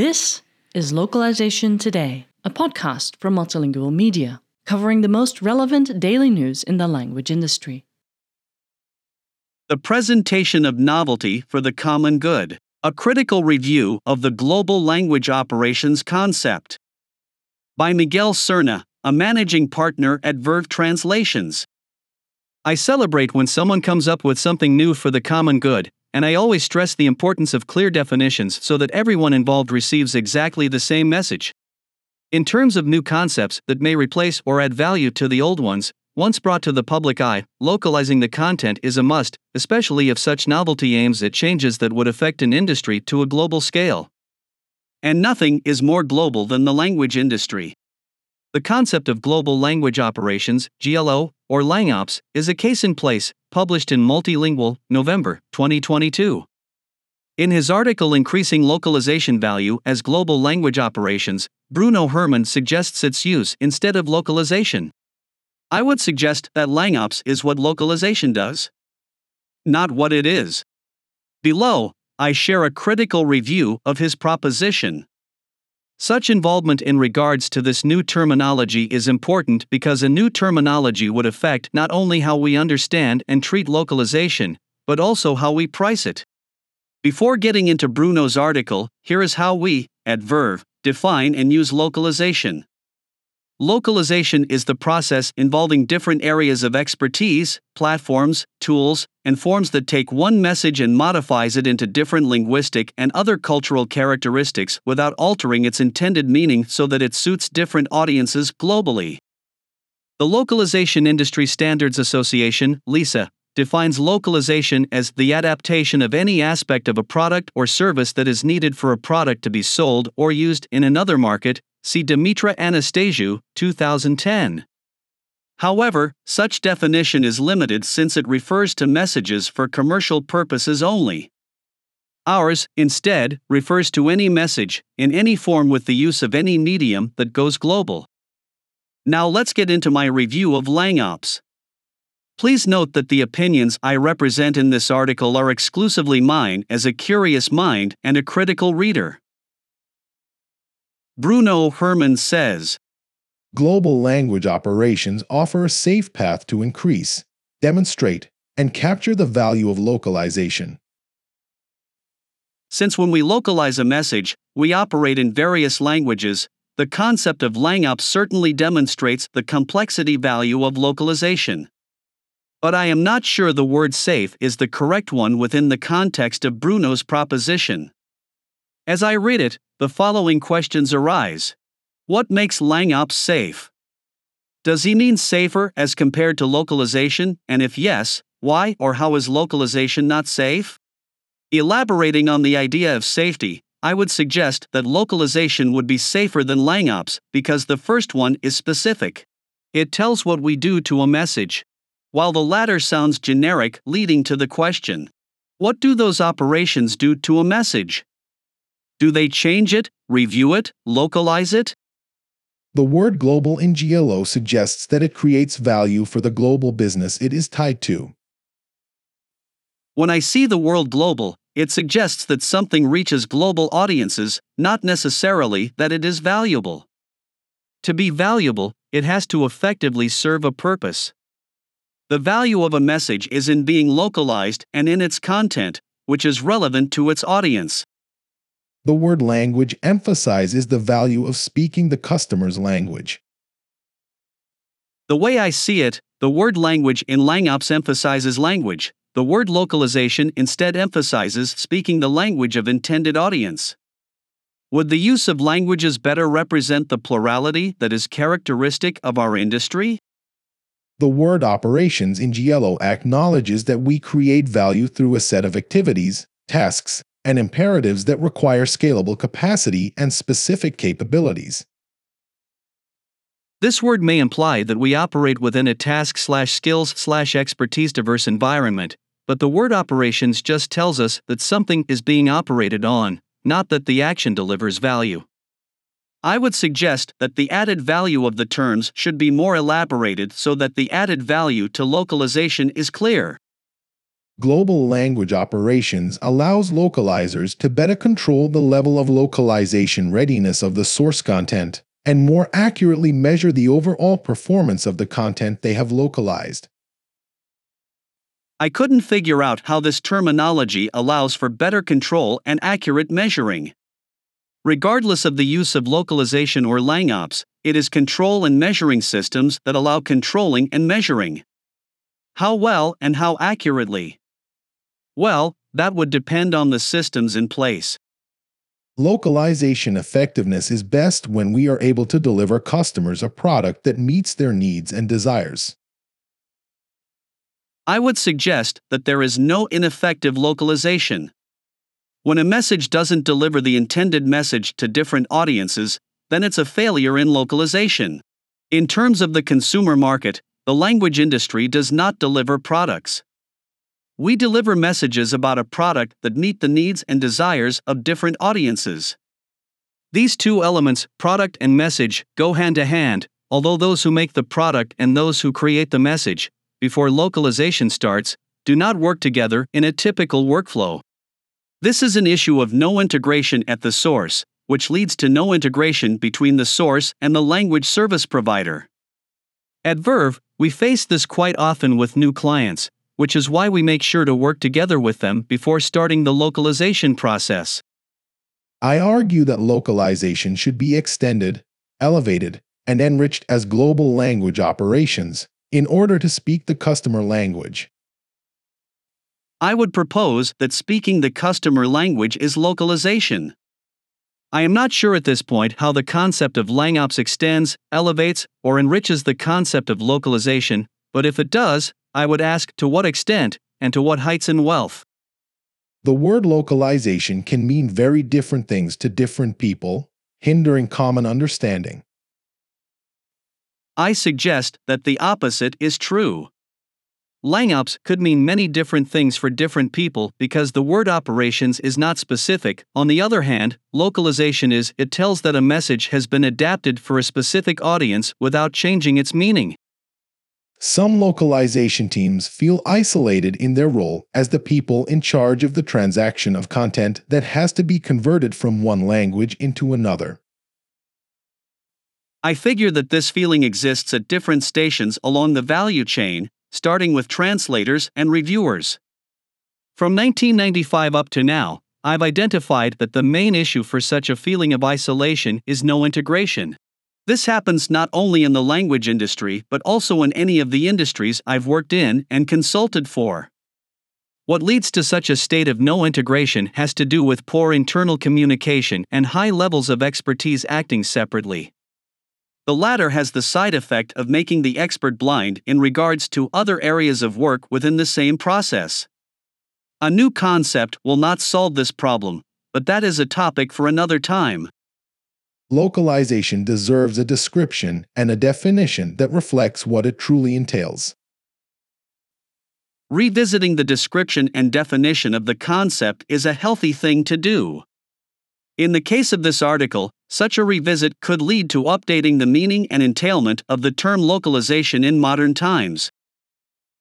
This is Localization Today, a podcast from Multilingual Media, covering the most relevant daily news in the language industry. The Presentation of Novelty for the Common Good, a critical review of the global language operations concept. By Miguel Cerna, a managing partner at Verve Translations. I celebrate when someone comes up with something new for the common good, and I always stress the importance of clear definitions so that everyone involved receives exactly the same message. In terms of new concepts that may replace or add value to the old ones, once brought to the public eye, localizing the content is a must, especially if such novelty aims at changes that would affect an industry to a global scale. And nothing is more global than the language industry. The concept of global language operations, GLO, or LangOps, is a case in place, published in Multilingual, November 2022. In his article Increasing Localization Value as Global Language Operations, Bruno Herrmann suggests its use instead of localization. I would suggest that LangOps is what localization does, not what it is. Below, I share a critical review of his proposition. Such involvement in regards to this new terminology is important because a new terminology would affect not only how we understand and treat localization, but also how we price it. Before getting into Bruno's article, here is how we, at Verve, define and use localization. Localization is the process involving different areas of expertise, platforms, tools, and forms that take one message and modifies it into different linguistic and other cultural characteristics without altering its intended meaning so that it suits different audiences globally. The Localization Industry Standards Association, LISA, defines localization as the adaptation of any aspect of a product or service that is needed for a product to be sold or used in another market, See Dimitra Anastasiou, 2010. However, such definition is limited since it refers to messages for commercial purposes only. Ours, instead, refers to any message, in any form with the use of any medium that goes global. Now let's get into my review of LangOps. Please note that the opinions I represent in this article are exclusively mine as a curious mind and a critical reader. Bruno Herrmann says Global language operations offer a safe path to increase, demonstrate, and capture the value of localization. Since when we localize a message, we operate in various languages, the concept of LangOps certainly demonstrates the complexity value of localization. But I am not sure the word safe is the correct one within the context of Bruno's proposition. As I read it, the following questions arise What makes LangOps safe? Does he mean safer as compared to localization, and if yes, why or how is localization not safe? Elaborating on the idea of safety, I would suggest that localization would be safer than LangOps because the first one is specific. It tells what we do to a message, while the latter sounds generic, leading to the question What do those operations do to a message? Do they change it, review it, localize it? The word global in GLO suggests that it creates value for the global business it is tied to. When I see the word global, it suggests that something reaches global audiences, not necessarily that it is valuable. To be valuable, it has to effectively serve a purpose. The value of a message is in being localized and in its content, which is relevant to its audience. The word language emphasizes the value of speaking the customer's language. The way I see it, the word language in LangOps emphasizes language. The word localization instead emphasizes speaking the language of intended audience. Would the use of languages better represent the plurality that is characteristic of our industry? The word operations in GLO acknowledges that we create value through a set of activities, tasks, and imperatives that require scalable capacity and specific capabilities. This word may imply that we operate within a task slash skills slash expertise diverse environment, but the word operations just tells us that something is being operated on, not that the action delivers value. I would suggest that the added value of the terms should be more elaborated so that the added value to localization is clear. Global language operations allows localizers to better control the level of localization readiness of the source content and more accurately measure the overall performance of the content they have localized. I couldn't figure out how this terminology allows for better control and accurate measuring. Regardless of the use of localization or LangOps, it is control and measuring systems that allow controlling and measuring. How well and how accurately? Well, that would depend on the systems in place. Localization effectiveness is best when we are able to deliver customers a product that meets their needs and desires. I would suggest that there is no ineffective localization. When a message doesn't deliver the intended message to different audiences, then it's a failure in localization. In terms of the consumer market, the language industry does not deliver products. We deliver messages about a product that meet the needs and desires of different audiences. These two elements, product and message, go hand to hand, although those who make the product and those who create the message, before localization starts, do not work together in a typical workflow. This is an issue of no integration at the source, which leads to no integration between the source and the language service provider. At Verve, we face this quite often with new clients, which is why we make sure to work together with them before starting the localization process. I argue that localization should be extended, elevated, and enriched as global language operations in order to speak the customer language. I would propose that speaking the customer language is localization. I am not sure at this point how the concept of LangOps extends, elevates, or enriches the concept of localization, but if it does, I would ask to what extent and to what heights in wealth. The word localization can mean very different things to different people, hindering common understanding. I suggest that the opposite is true. LangOps could mean many different things for different people because the word operations is not specific. On the other hand, localization is it tells that a message has been adapted for a specific audience without changing its meaning. Some localization teams feel isolated in their role as the people in charge of the transaction of content that has to be converted from one language into another. I figure that this feeling exists at different stations along the value chain, starting with translators and reviewers. From 1995 up to now, I've identified that the main issue for such a feeling of isolation is no integration. This happens not only in the language industry but also in any of the industries I've worked in and consulted for. What leads to such a state of no integration has to do with poor internal communication and high levels of expertise acting separately. The latter has the side effect of making the expert blind in regards to other areas of work within the same process. A new concept will not solve this problem, but that is a topic for another time. Localization deserves a description and a definition that reflects what it truly entails. Revisiting the description and definition of the concept is a healthy thing to do. In the case of this article, such a revisit could lead to updating the meaning and entailment of the term localization in modern times.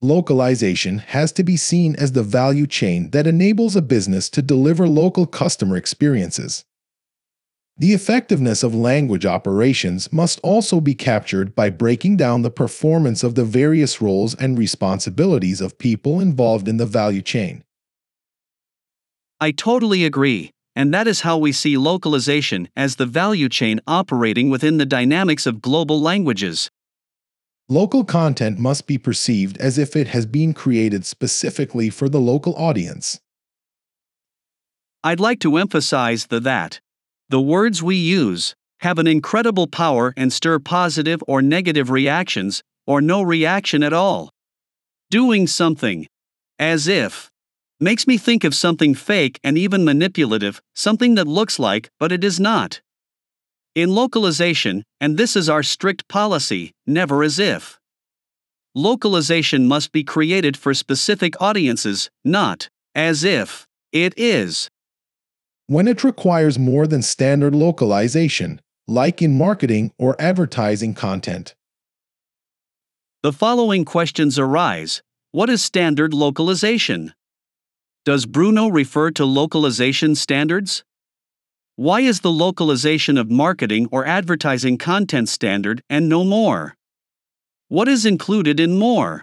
Localization has to be seen as the value chain that enables a business to deliver local customer experiences. The effectiveness of language operations must also be captured by breaking down the performance of the various roles and responsibilities of people involved in the value chain. I totally agree and that is how we see localization as the value chain operating within the dynamics of global languages. Local content must be perceived as if it has been created specifically for the local audience. I'd like to emphasize the that the words we use have an incredible power and stir positive or negative reactions, or no reaction at all. Doing something, as if, makes me think of something fake and even manipulative, something that looks like, but it is not. In localization, and this is our strict policy, never as if. Localization must be created for specific audiences, not as if it is. When it requires more than standard localization, like in marketing or advertising content. The following questions arise What is standard localization? Does Bruno refer to localization standards? Why is the localization of marketing or advertising content standard and no more? What is included in more?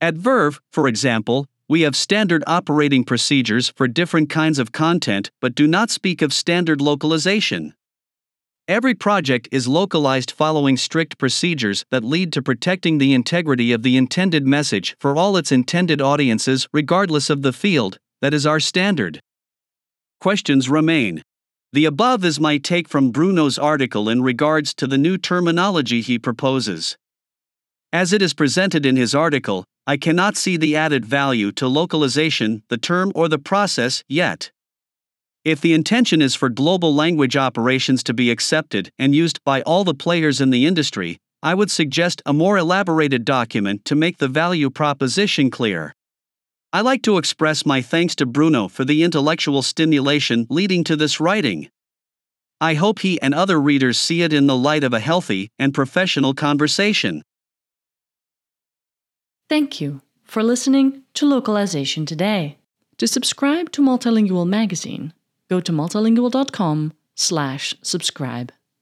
At Verve, for example, we have standard operating procedures for different kinds of content but do not speak of standard localization. Every project is localized following strict procedures that lead to protecting the integrity of the intended message for all its intended audiences, regardless of the field, that is our standard. Questions remain. The above is my take from Bruno's article in regards to the new terminology he proposes. As it is presented in his article, I cannot see the added value to localization, the term, or the process yet. If the intention is for global language operations to be accepted and used by all the players in the industry, I would suggest a more elaborated document to make the value proposition clear. I like to express my thanks to Bruno for the intellectual stimulation leading to this writing. I hope he and other readers see it in the light of a healthy and professional conversation. Thank you for listening to Localization Today. To subscribe to Multilingual magazine, go to multilingual.com/subscribe.